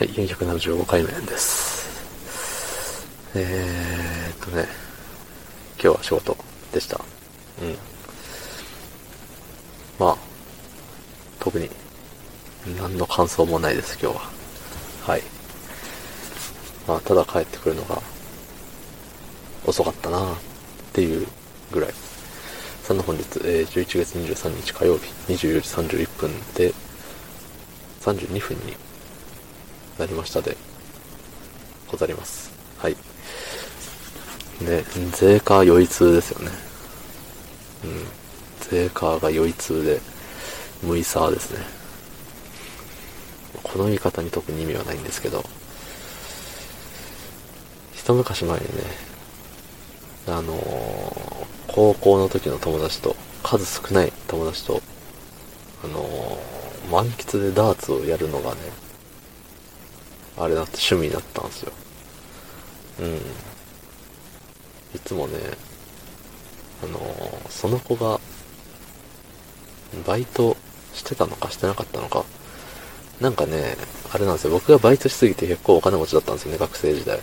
はい、475回目です。えーっとね、今日は仕事でした。うん。まあ、特に何の感想もないです、今日は。はい。まあ、ただ帰ってくるのが遅かったなっていうぐらい。そんな本日、えー11月23日火曜日24時31分で32分になりましたでござります。はい。ね、税カー酔い痛ですよね。うん。税カーが酔い痛で、無イサーですね。この言い方に特に意味はないんですけど、一昔前にね、あのー高校の時の友達と、数少ない友達と、あのー満喫でダーツをやるのがね、あれだって趣味になったんですよ。うん。いつもね、あのーその子が、バイトしてたのかしてなかったのか。なんかね、あれなんですよ。僕がバイトしすぎて結構お金持ちだったんですよね、学生時代。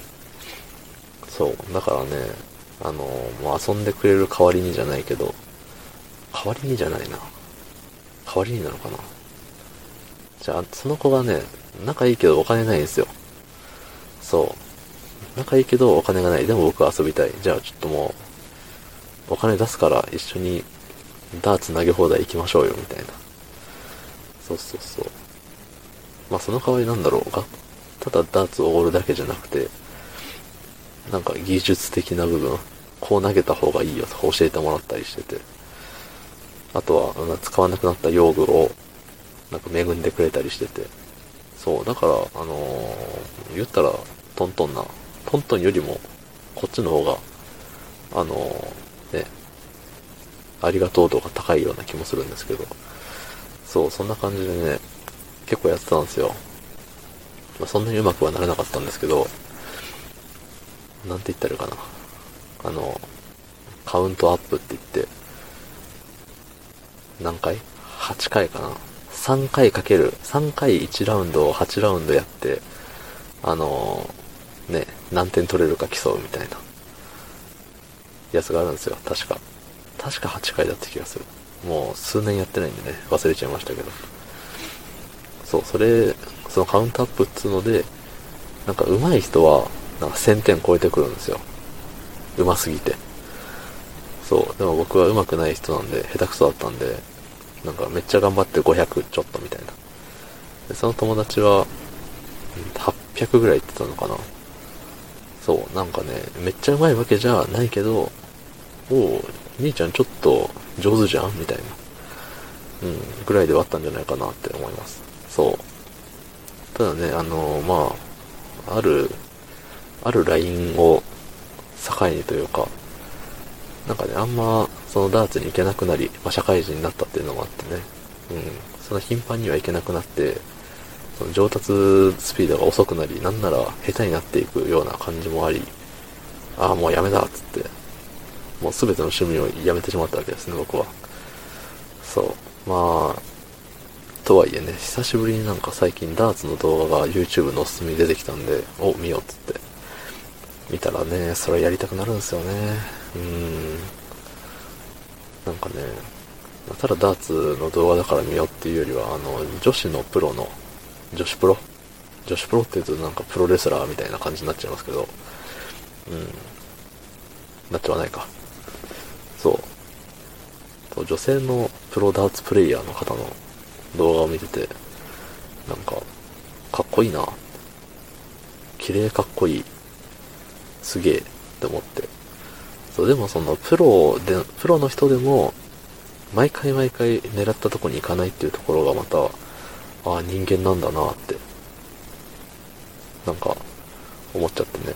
そう。だからね、あのーもう遊んでくれる代わりにじゃないけど、代わりにじゃないな。代わりになのかな。じゃあ、その子がね、仲いいけどお金ないんですよ。そう。仲いいけどお金がない。でも僕は遊びたい。じゃあちょっともう、お金出すから一緒にダーツ投げ放題行きましょうよ、みたいな。そうそうそう。まあその代わりなんだろうが、ただダーツをおごるだけじゃなくて、なんか技術的な部分、こう投げた方がいいよとか教えてもらったりしてて。あとは、使わなくなった用具を、なんか恵んでくれたりしてて。そう、だから、あのー言ったら、トントンな、トントンよりも、こっちの方が、あのーね、ありがとう度が高いような気もするんですけど、そう、そんな感じでね、結構やってたんですよ。まあ、そんなに上手くはならなかったんですけど、なんて言ったらいいかな。あの、カウントアップって言って、何回 ?8 回かな。3回かける、3回1ラウンドを8ラウンドやって、あのね、何点取れるか競うみたいな、やつがあるんですよ、確か。確か8回だった気がする。もう数年やってないんでね、忘れちゃいましたけど。そう、それ、そのカウントアップっつうので、なんか上手い人は、なんか1000点超えてくるんですよ。上手すぎて。そう、でも僕は上手くない人なんで、下手くそだったんで、なんかめっちゃ頑張って500ちょっとみたいな。で、その友達は、800ぐらい言ってたのかな。そう、なんかね、めっちゃ上手いわけじゃないけど、おう、兄ちゃんちょっと上手じゃんみたいな。うん、ぐらいではあったんじゃないかなって思います。そう。ただね、あのまあ、ある、あるラインを境にというか、なんかね、あんま、そのダーツに行けなくなり、まあ、社会人になったっていうのもあってね、うん、その頻繁には行けなくなって、その上達スピードが遅くなり、なんなら下手になっていくような感じもあり、ああ、もうやめだっつって、もうすべての趣味をやめてしまったわけですね、僕は。そう。まあ、とはいえね、久しぶりになんか最近ダーツの動画が YouTube のおすすめに出てきたんで、お、見ようっつって。見たらね、それやりたくなるんですよね。うん。なんかね、ただダーツの動画だから見ようっていうよりは、あの、女子のプロの、女子プロ？女子プロって言うとなんかプロレスラーみたいな感じになっちゃいますけど、うん。なってはないか。そう。女性のプロダーツプレイヤーの方の動画を見てて、なんか、かっこいいな。綺麗かっこいい。すげえって思って。そう、でもそのプロで、プロの人でも、毎回毎回狙ったとこに行かないっていうところがまた、ああ、人間なんだなって、なんか、思っちゃってね。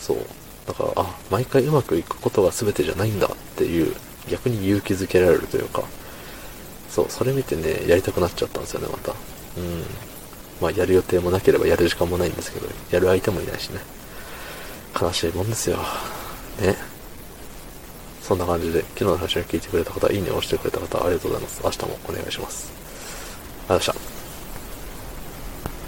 そう。だから、あ、毎回うまくいくことが全てじゃないんだっていう、逆に勇気づけられるというか、そう、それ見てね、やりたくなっちゃったんですよね、また。うん。まあ、やる予定もなければやる時間もないんですけど、やる相手もいないしね。悲しいもんですよ。ね。そんな感じで、昨日の配信を聞いてくれた方、いいねを押してくれた方、ありがとうございます。明日もお願いします。ありがとうございました。